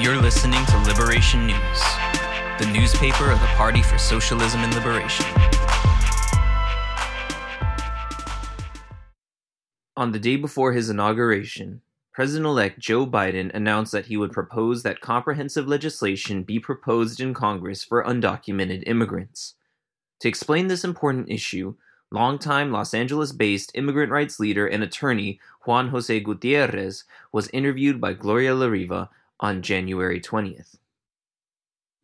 You're listening to Liberation News, the newspaper of the Party for Socialism and Liberation. On the day before his inauguration, President elect Joe Biden announced that he would propose that comprehensive legislation be proposed in Congress for undocumented immigrants. To explain this important issue, longtime Los Angeles based immigrant rights leader and attorney Juan Jose Gutierrez was interviewed by Gloria La Riva on January 20th.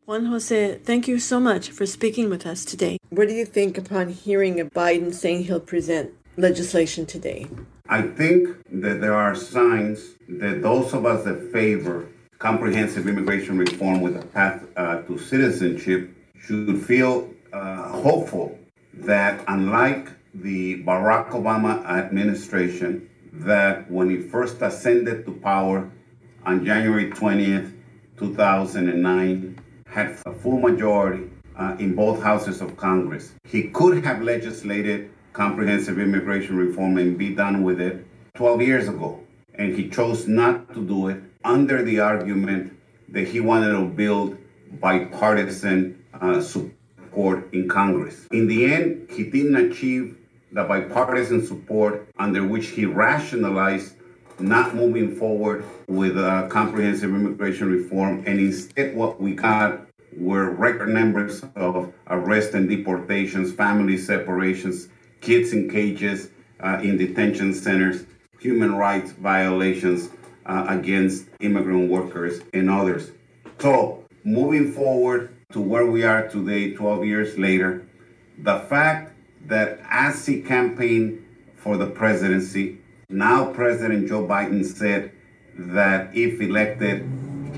Juan Jose, thank you so much for speaking with us today. What do you think upon hearing of Biden saying he'll present legislation today? I think that there are signs that those of us that favor comprehensive immigration reform with a path uh, to citizenship should feel uh, hopeful that unlike the Barack Obama administration, that when he first ascended to power on January 20th, 2009, had a full majority uh, in both houses of Congress. He could have legislated comprehensive immigration reform and be done with it 12 years ago. And he chose not to do it under the argument that he wanted to build bipartisan uh, support in Congress. In the end, he didn't achieve the bipartisan support under which he rationalized not moving forward with uh, comprehensive immigration reform. And instead, what we got were record numbers of arrests and deportations, family separations, kids in cages, uh, in detention centers, human rights violations uh, against immigrant workers and others. So, moving forward to where we are today, 12 years later, the fact that as he campaigned for the presidency, now President Joe Biden said that if elected,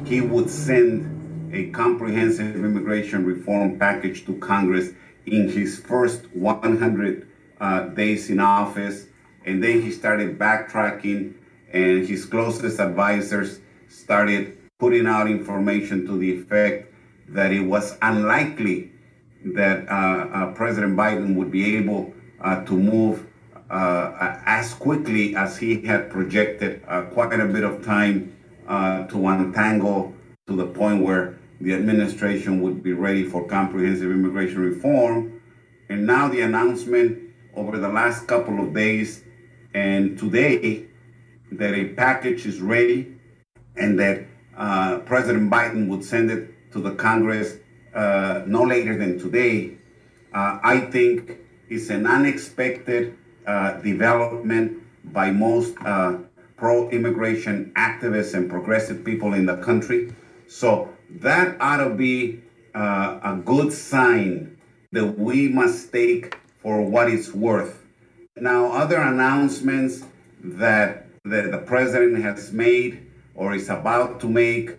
he would send a comprehensive immigration reform package to Congress in his first 100 uh, days in office. And then he started backtracking, and his closest advisors started putting out information to the effect that it was unlikely that uh, uh, President Biden would be able uh, to move as quickly as he had projected, uh, quite a bit of time to untangle to the point where the administration would be ready for comprehensive immigration reform. And now the announcement over the last couple of days and today that a package is ready and that uh, President Biden would send it to the Congress uh, no later than today, uh, I think is an unexpected uh, development by most uh, pro immigration activists and progressive people in the country. So that ought to be uh, a good sign that we must take for what it's worth. Now, other announcements that, that the president has made or is about to make,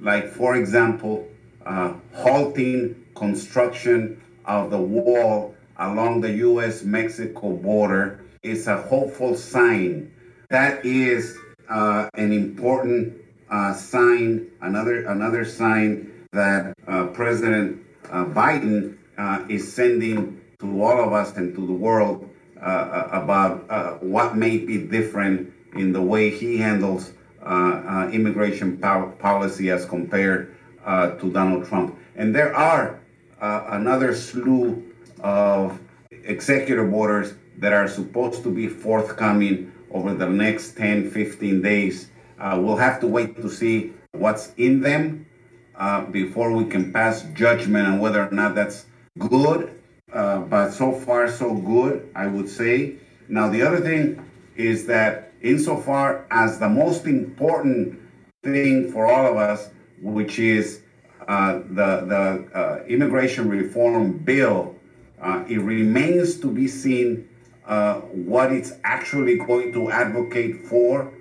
like, for example, uh, halting construction of the wall along the US Mexico border, is a hopeful sign. That is uh, an important uh, sign, another, another sign that uh, President uh, Biden uh, is sending to all of us and to the world uh, about what may be different in the way he handles immigration policy as compared to Donald Trump. And there are another slew of executive orders that are supposed to be forthcoming over the next 10, 15 days. Uh, we'll have to wait to see what's in them uh, before we can pass judgment on whether or not that's good uh, but so far so good, I would say. Now the other thing is that insofar as the most important thing for all of us, which is uh, the the uh, immigration reform bill, uh, it remains to be seen uh, what it's actually going to advocate for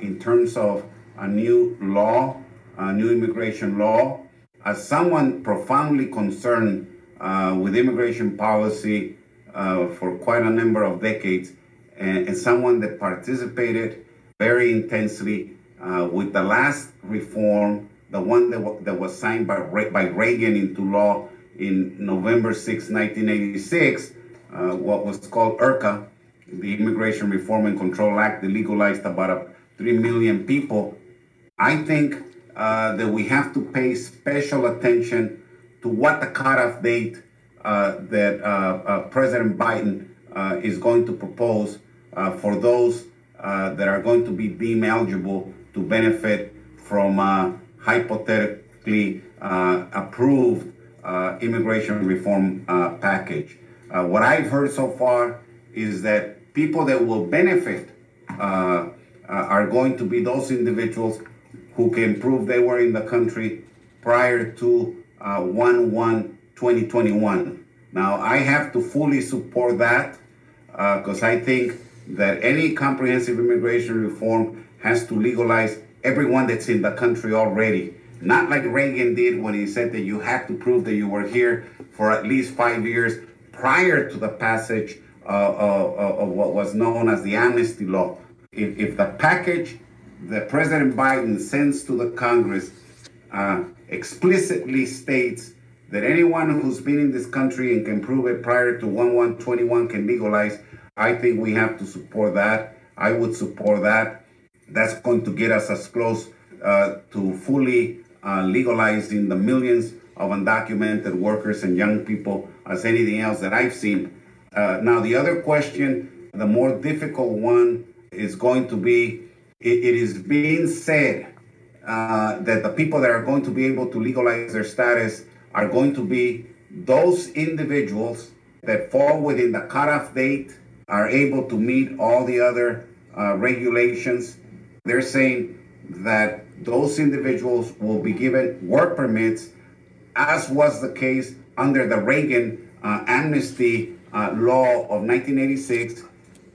in terms of a new law, a new immigration law. As someone profoundly concerned uh, with immigration policy uh, for quite a number of decades, and, and, someone that participated very intensely uh, with the last reform, the one that, w- that was signed by, Re- by Reagan into law in November 6, 1986, uh, what was called IRCA, the Immigration Reform and Control Act, that legalized about a, 3 million people. I think uh, that we have to pay special attention to what the cutoff date uh, that uh, uh, President Biden uh, is going to propose for those that are going to be deemed eligible to benefit from hypothetically approved immigration reform package. what I've heard so far is that people that will benefit uh, are going to be those individuals who can prove they were in the country prior to uh, 1 1 2021. Now, I have to fully support that because uh, I think that any comprehensive immigration reform has to legalize everyone that's in the country already. Not like Reagan did when he said that you had to prove that you were here for at least five years prior to the passage uh, uh, of what was known as the amnesty law. If, if the package that President Biden sends to the Congress uh, explicitly states that anyone who's been in this country and can prove it prior to 1 1 21 can legalize, I think we have to support that. I would support that. That's going to get us as close uh, to fully uh, legalizing the millions of undocumented workers and young people as anything else that I've seen. Uh, now, the other question, the more difficult one, is going to be it, it is being said uh, that the people that are going to be able to legalize their status are going to be those individuals that fall within the cutoff date, are able to meet all the other uh, regulations. They're saying that those individuals will be given work permits, as was the case under the Reagan uh, amnesty uh, law of 1986.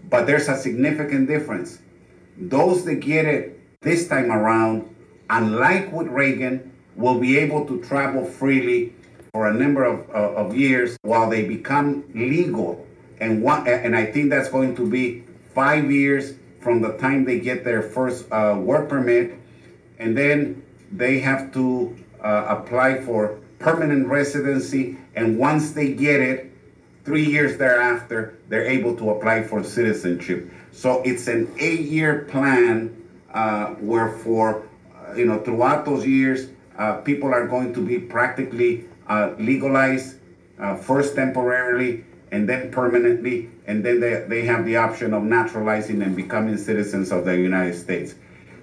But there's a significant difference. Those that get it this time around, unlike with Reagan, will be able to travel freely for a number of, uh, of years while they become legal. And one, and I think that's going to be five years from the time they get their first uh, work permit, and then they have to uh, apply for permanent residency. And once they get it, three years thereafter, they're able to apply for citizenship. So it's an eight-year plan uh, where for, uh, you know, throughout those years, uh, people are going to be practically uh, legalized, first temporarily and then permanently, and then they, they have the option of naturalizing and becoming citizens of the United States.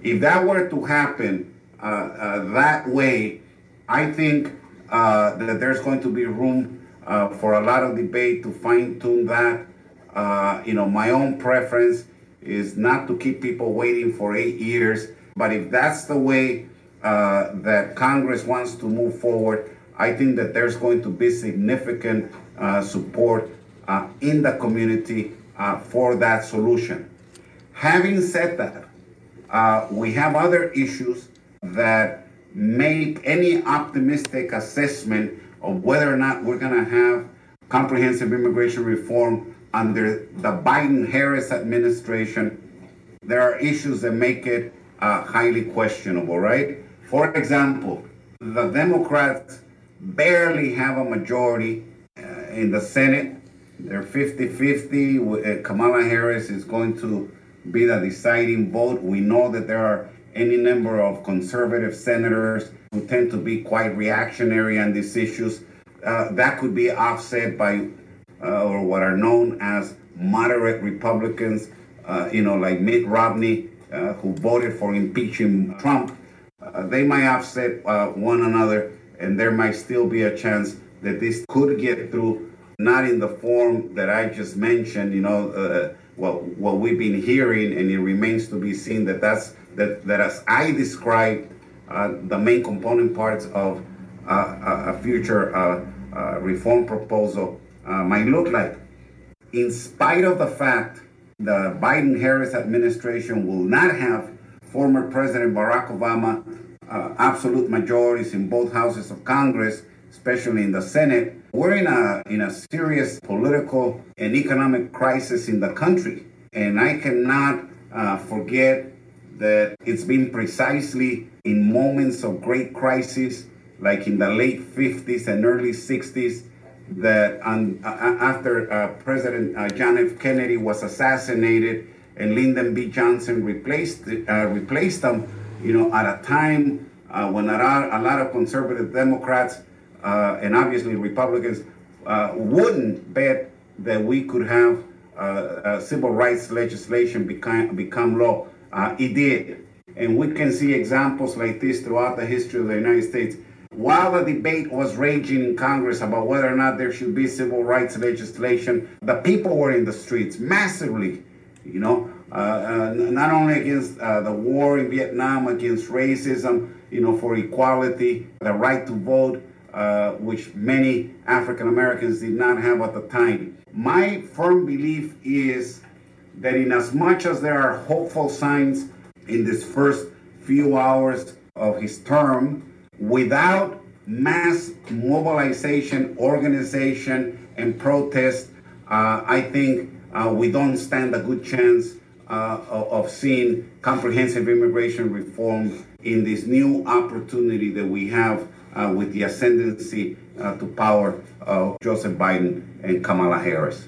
If that were to happen uh, that way, I think that there's going to be room for a lot of debate to fine tune that uh, you know, my own preference is not to keep people waiting for eight years. But if that's the way uh, that Congress wants to move forward, I think that there's going to be significant uh, support uh, in the community uh, for that solution. Having said that, uh, we have other issues that make any optimistic assessment of whether or not we're going to have comprehensive immigration reform under the Biden Harris administration, there are issues that make it uh, highly questionable, right? For example, the Democrats barely have a majority uh, in the Senate. They're 50 50. Uh, Kamala Harris is going to be the deciding vote. We know that there are any number of conservative senators who tend to be quite reactionary on these issues. Uh, that could be offset by uh, or what are known as moderate Republicans, uh, you know, like Mitt Romney, uh, who voted for impeaching Trump, they might offset one another, and there might still be a chance that this could get through, not in the form that I just mentioned, you know, uh, what what we've been hearing, and it remains to be seen that that's that that as I described uh, the main component parts of uh, a future reform proposal uh, might look like. In spite of the fact the Biden Harris administration will not have former President Barack Obama uh, absolute majorities in both houses of Congress, especially in the Senate, we're in a in a serious political and economic crisis in the country, and I cannot uh, forget that it's been precisely in moments of great crisis, like in the late 50s and early 60s, that on, uh, after uh, President uh, John F. Kennedy was assassinated and Lyndon B. Johnson replaced uh, replaced him, you know, at a time uh, when a lot, a lot of conservative Democrats uh, and obviously Republicans uh, wouldn't bet that we could have uh, civil rights legislation become, become law. it did. And we can see examples like this throughout the history of the United States. While the debate was raging in Congress about whether or not there should be civil rights legislation, the people were in the streets massively, you know, uh, uh, not only against uh, the war in Vietnam, against racism, you know, for equality, the right to vote, uh, which many African Americans did not have at the time. My firm belief is that, in as much as there are hopeful signs in this first few hours of his term, without mass mobilization, organization, and protest, uh, I think uh, we don't stand a good chance uh, of seeing comprehensive immigration reform in this new opportunity that we have uh, with the ascendancy uh, to power of Joseph Biden and Kamala Harris.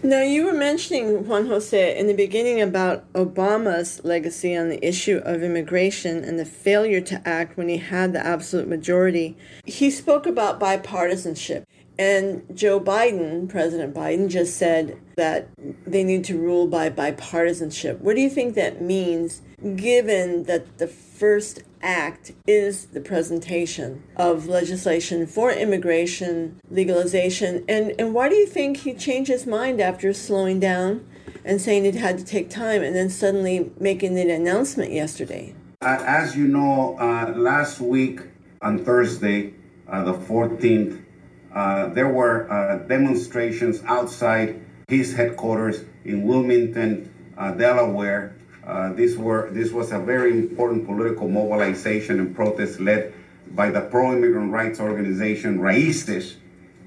Now, you were mentioning, Juan Jose, in the beginning about Obama's legacy on the issue of immigration and the failure to act when he had the absolute majority. He spoke about bipartisanship. And Joe Biden, President Biden, just said that they need to rule by bipartisanship. What do you think that means, given that the first act is the presentation of legislation for immigration legalization? And, and why do you think he changed his mind after slowing down and saying it had to take time and then suddenly making the announcement yesterday? Uh, as you know, uh, last week on Thursday, uh, the 14th, uh, there were uh, demonstrations outside his headquarters in Wilmington, uh, Delaware. Uh, this were this was a very important political mobilization and protest led by the pro-immigrant rights organization Raíces,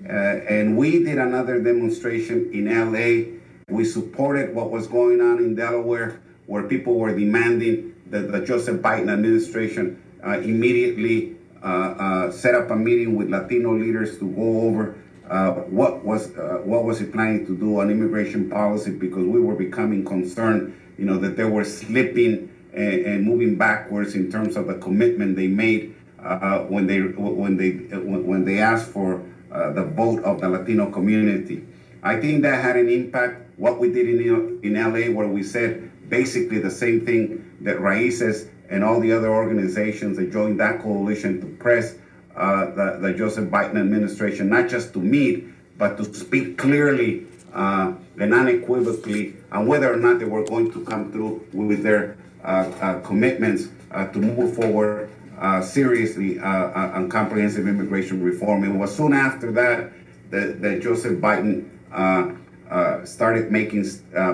uh, and we did another demonstration in LA. We supported what was going on in Delaware, where people were demanding that the Joseph Biden administration immediately Uh, uh, set up a meeting with Latino leaders to go over uh, what was uh, what was he planning to do on immigration policy because we were becoming concerned, you know, that they were slipping and, and moving backwards in terms of the commitment they made when they when they when they asked for the vote of the Latino community. I think that had an impact. What we did in in LA, where we said basically the same thing that Raíces and all the other organizations that joined that coalition to press uh, the, the, Joseph Biden administration, not just to meet, but to speak clearly uh, and unequivocally on whether or not they were going to come through with their uh, uh commitments uh, to move forward uh, seriously on comprehensive immigration reform. It was soon after that that, that Joseph Biden started making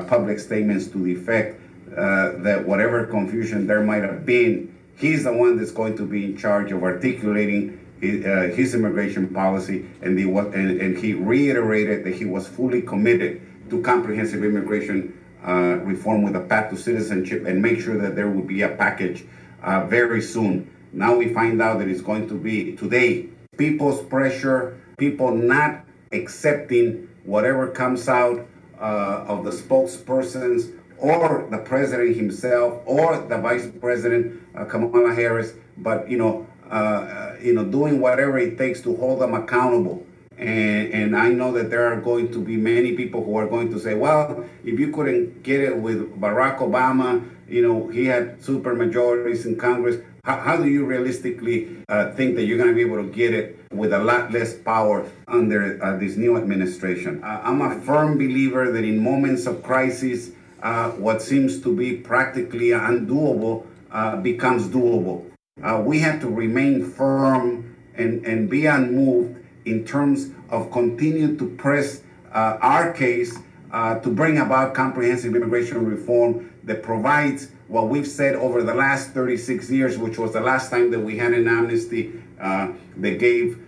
public statements to the effect uh, that whatever confusion there might have been, he's the one that's going to be in charge of articulating his, uh, his immigration policy, and, and, and, he reiterated that he was fully committed to comprehensive immigration uh, reform with a path to citizenship and make sure that there will be a package uh, very soon. Now we find out that it's going to be today. People's pressure, people not accepting whatever comes out uh, of the spokespersons or the president himself or the vice president uh, Kamala Harris, but you know, uh, you know, doing whatever it takes to hold them accountable. And, and I know that there are going to be many people who are going to say, well, if you couldn't get it with Barack Obama, you know, he had super majorities in Congress. How, how do you realistically uh, think that you're going to be able to get it with a lot less power under uh, this new administration? Uh, I'm a firm believer that in moments of crisis, uh, what seems to be practically undoable uh, becomes doable. Uh, we have to remain firm and, and be unmoved in terms of continue to press uh, our case uh, to bring about comprehensive immigration reform that provides what we've said over the last 36 years, which was the last time that we had an amnesty uh, that gave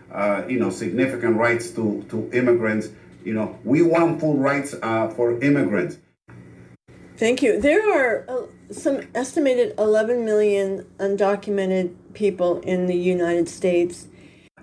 you know significant rights to, to immigrants. You know, we want full rights for immigrants. Thank you. There are uh, some estimated 11 million undocumented people in the United States.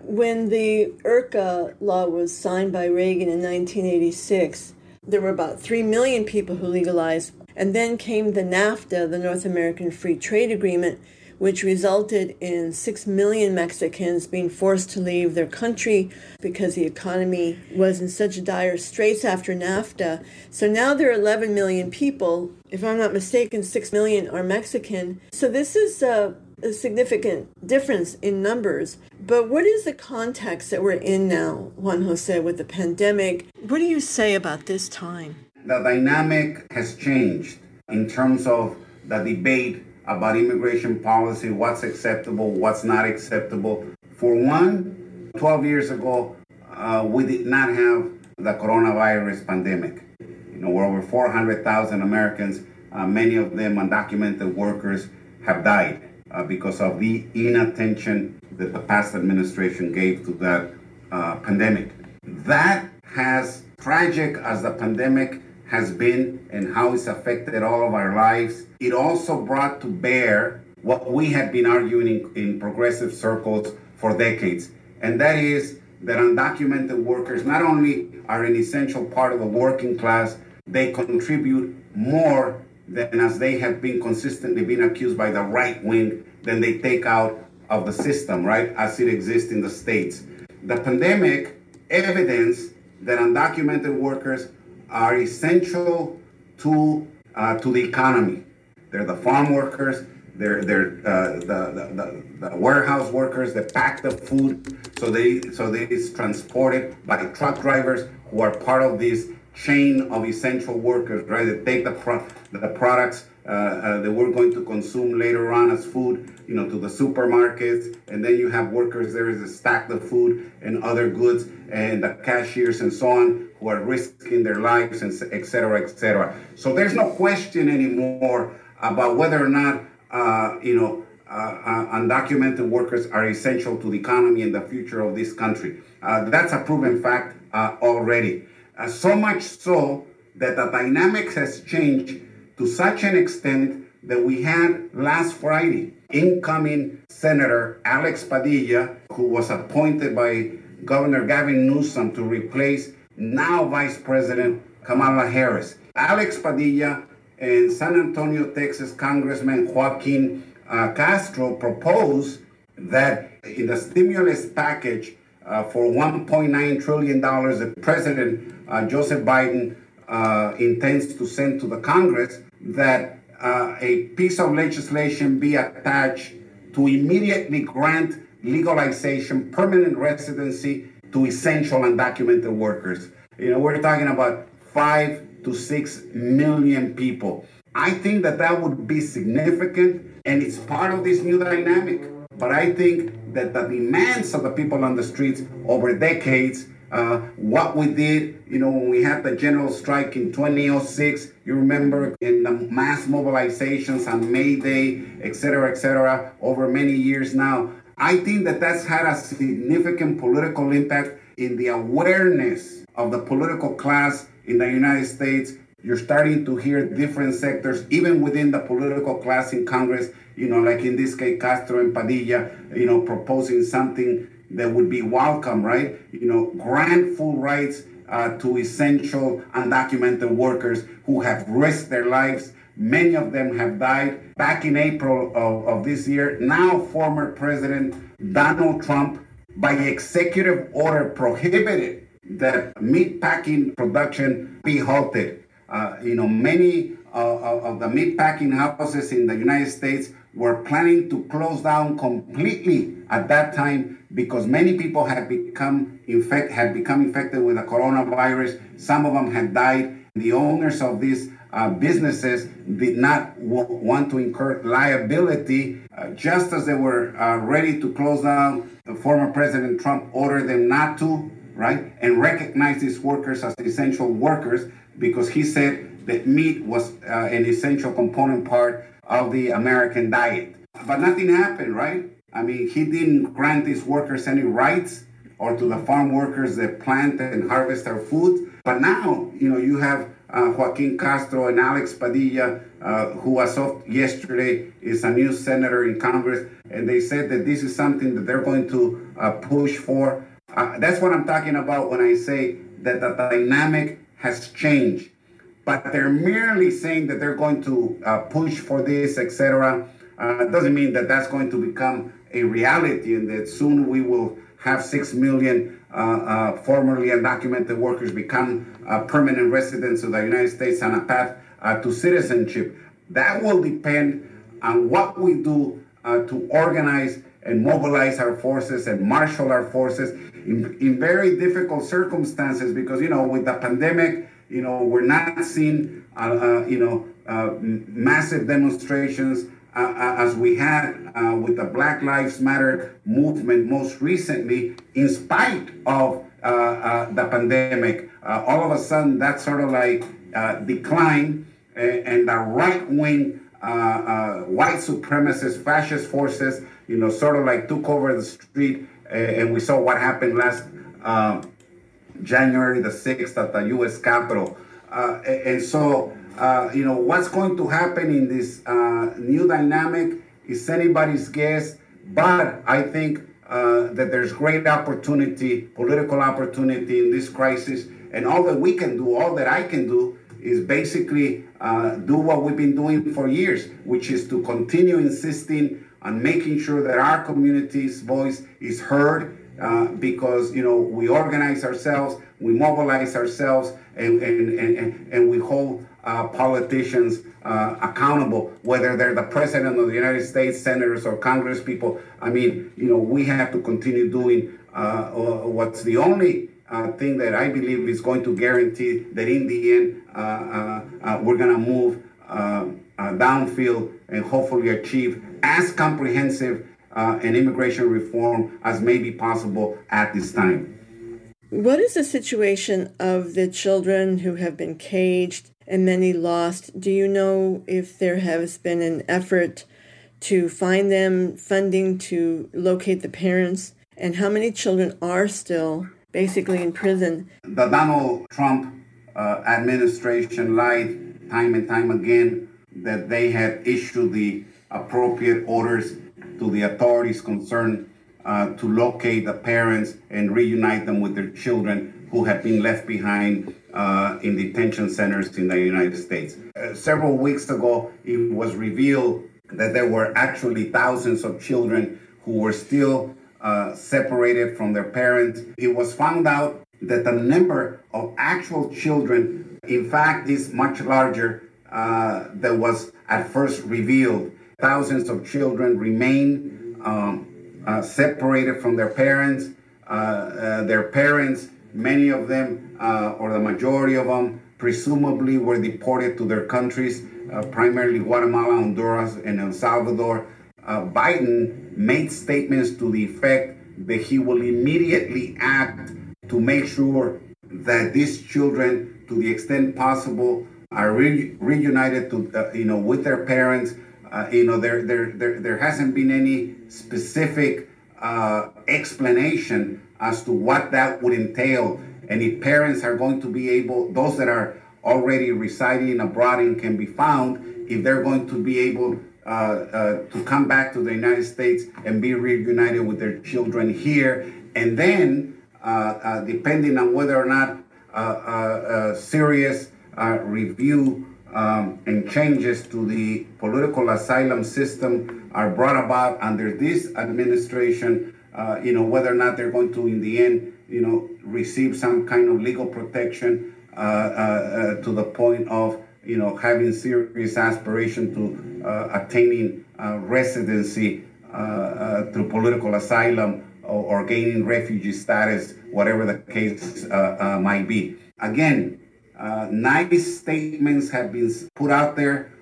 When the IRCA law was signed by Reagan in 1986, there were about 3 million people who legalized. And then came the NAFTA, the North American Free Trade Agreement, which resulted in 6 million Mexicans being forced to leave their country because the economy was in such dire straits after NAFTA. So now there are 11 million people. If I'm not mistaken, 6 million are Mexican. So this is a, a significant difference in numbers. But what is the context that we're in now, Juan Jose, with the pandemic? What do you say about this time? The dynamic has changed in terms of the debate about immigration policy, what's acceptable, what's not acceptable. For one, 12 years ago, uh, we did not have the coronavirus pandemic. You know, over 400,000 Americans, uh, many of them undocumented workers, have died uh, because of the inattention that the past administration gave to that uh, pandemic. That has, tragic as the pandemic has been and how it's affected all of our lives. It also brought to bear what we had been arguing in, in progressive circles for decades, and that is that undocumented workers not only are an essential part of the working class, they contribute more than as they have been consistently been accused by the right wing than they take out of the system, right, as it exists in the states. The pandemic evidence that undocumented workers are essential to uh, to the economy. They're the farm workers. They're they're uh, the, the, the, warehouse workers that pack the food. So they so they is transported by the truck drivers who are part of this chain of essential workers, right? That take the pro- the products that we're going to consume later on as food, you know, to the supermarkets, and then you have workers there that stack the food and other goods, and the cashiers and so on who are risking their lives, and et cetera, et cetera. So there's no question anymore about whether or not, uh, you know, uh, uh, undocumented workers are essential to the economy and the future of this country. Uh, that's a proven fact already. so much so that the dynamics has changed to such an extent that we had last Friday incoming Senator Alex Padilla, who was appointed by Governor Gavin Newsom to replace now Vice President Kamala Harris. Alex Padilla and San Antonio, Texas Congressman Joaquin uh, Castro proposed that in the stimulus package uh, for $1.9 trillion that President uh, Joseph Biden uh, intends to send to the Congress, that uh, a piece of legislation be attached to immediately grant legalization, permanent residency to essential undocumented workers. You know, we're talking about five to six million people. I think that that would be significant and it's part of this new dynamic. But I think that the demands of the people on the streets over decades uh, what we did, you know, when we had the general strike in 2006, you remember in the mass mobilizations on May Day, et cetera, et cetera, over many years now. I think that that's had a significant political impact in the awareness of the political class in the United States. You're starting to hear different sectors, even within the political class in Congress, you know, like in this case, Castro and Padilla, you know, proposing something that would be welcome, right? You know, grant full rights uh, to essential undocumented workers who have risked their lives. Many of them have died back in April of, of this year. Now, former President Donald Trump, by executive order, prohibited that meat packing production be halted. Uh, you know, many uh, of the meat packing houses in the United States were planning to close down completely at that time because many people had become infect had become infected with the coronavirus. Some of them had died. The owners of these uh, businesses did not w- want to incur liability. Uh, just as they were uh, ready to close down, former President Trump ordered them not to, right, and recognize these workers as essential workers because he said that meat was uh, an essential component part of the American diet. But nothing happened, right? I mean, he didn't grant these workers any rights or to the farm workers that plant and harvest their food. But now, you know, you have uh, Joaquin Castro and Alex Padilla, uh, who as of yesterday is a new senator in Congress, and they said that this is something that they're going to uh, push for. Uh, that's what I'm talking about when I say that the dynamic has changed. But they're merely saying that they're going to uh, push for this, etc. uh, doesn't mean that that's going to become a reality and that soon we will have 6 million uh, uh, formerly undocumented workers become uh, permanent residents of the United States on a path uh, to citizenship. That will depend on what we do to organize and mobilize our forces and marshal our forces in, in very difficult circumstances because, you know, with the pandemic, you know, we're not seeing, uh, you know, massive demonstrations uh, uh, as we had uh, with the Black Lives Matter movement most recently, in spite of uh, uh, the pandemic, uh, all of a sudden that sort of like declined, and the right wing white supremacist fascist forces, you know, sort of like took over the street, and we saw what happened last January the 6th at the U.S. Capitol. and so uh, you know, what's going to happen in this uh, new dynamic is anybody's guess, but I think uh, that there's great opportunity, political opportunity in this crisis, and all that we can do, all that I can do, is basically uh, do what we've been doing for years, which is to continue insisting on making sure that our community's voice is heard, uh, because you know we organize ourselves, we mobilize ourselves, and and and, and we hold uh, politicians uh, accountable, whether they're the president of the United States, senators, or Congress people. I mean, you know, we have to continue doing uh, what's the only uh, thing that I believe is going to guarantee that in the end uh, uh, we're going to move downfield and hopefully achieve as comprehensive an immigration reform as may be possible at this time. What is the situation of the children who have been caged and many lost. Do you know if there has been an effort to find them, funding to locate the parents, and how many children are still basically in prison? The Donald Trump uh, administration lied time and time again that they had issued the appropriate orders to the authorities concerned uh, to locate the parents and reunite them with their children who had been left behind uh, in detention centers in the United States. Uh, several weeks ago, it was revealed that there were actually thousands of children who were still uh, separated from their parents. It was found out that the number of actual children, in fact, is much larger uh, than was at first revealed. Thousands of children remain um, uh, separated from their parents. Uh, their parents Many of them, uh, or the majority of them, presumably were deported to their countries, uh, primarily Guatemala, Honduras, and El Salvador. Uh, Biden made statements to the effect that he will immediately act to make sure that these children, to the extent possible, are re- reunited to uh, you know with their parents. Uh, you know there, there there there hasn't been any specific uh, explanation as to what that would entail. And if parents are going to be able, those that are already residing abroad and can be found, if they're going to be able uh, uh, to come back to the United States and be reunited with their children here. And then, uh, uh depending on whether or not uh, uh, serious review um, and changes to the political asylum system are brought about under this administration, uh, you know, whether or not they're going to, in the end, you know, receive some kind of legal protection uh, uh, uh to the point of, you know, having serious aspiration to uh, attaining residency through political asylum or, or, gaining refugee status, whatever the case might be. Again, nice statements have been put out there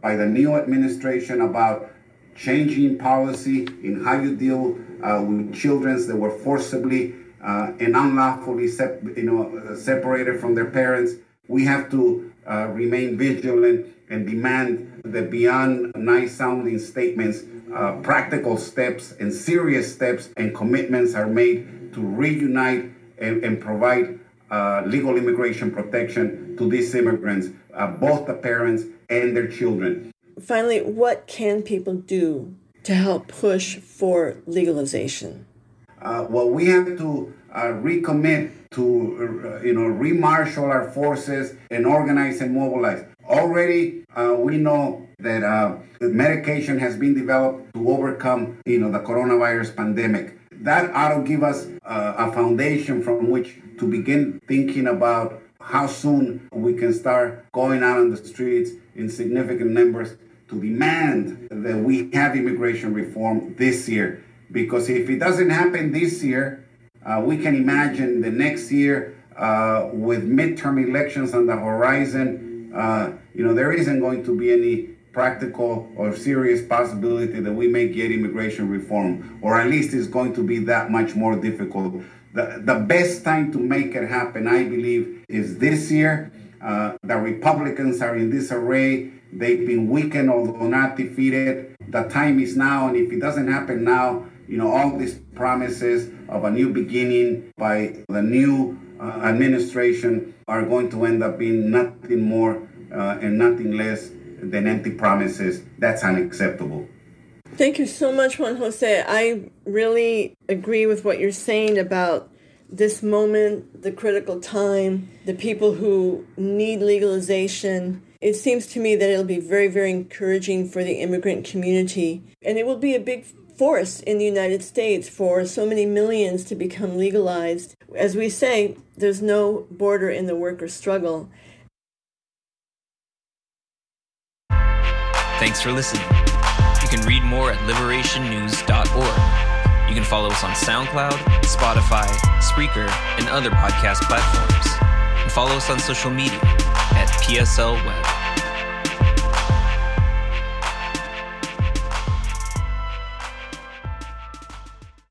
by the new administration about changing policy in how you deal uh, with children that were forcibly uh, and unlawfully sep- you know, uh, separated from their parents. We have to uh, remain vigilant and demand that beyond nice sounding statements, uh, practical steps and serious steps and commitments are made to reunite and, and provide uh, legal immigration protection to these immigrants, both the parents and their children finally, what can people do to help push for legalization? Uh, well, we have to uh, recommit to, uh, you know, remarshal our forces and organize and mobilize. Already, uh, we know that uh, medication has been developed to overcome, you know, the coronavirus pandemic. That ought to give us uh, a foundation from which to begin thinking about how soon we can start going out on the streets in significant numbers to demand that we have immigration reform this year. Because if it doesn't happen this year, uh, we can imagine the next year uh, with midterm elections on the horizon, uh, you know, there isn't going to be any practical or serious possibility that we may get immigration reform, or at least it's going to be that much more difficult. The, the best time to make it happen, I believe, is this year. Uh, the Republicans are in disarray. They've been weakened, although not defeated. The time is now, and if it doesn't happen now, you know, all these promises of a new beginning by the new uh, administration are going to end up being nothing more uh, and nothing less than empty promises. That's unacceptable. Thank you so much, Juan Jose. I really agree with what you're saying about this moment, the critical time, the people who need legalization. It seems to me that it'll be very, very encouraging for the immigrant community. And it will be a big force in the United States for so many millions to become legalized. As we say, there's no border in the worker struggle. Thanks for listening. Can read more at liberationnews.org. You can follow us on SoundCloud, Spotify, Spreaker, and other podcast platforms. And follow us on social media at PSL Web.